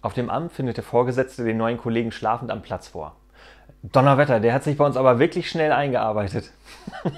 Auf dem Amt findet der Vorgesetzte den neuen Kollegen schlafend am Platz vor. Donnerwetter, der hat sich bei uns aber wirklich schnell eingearbeitet.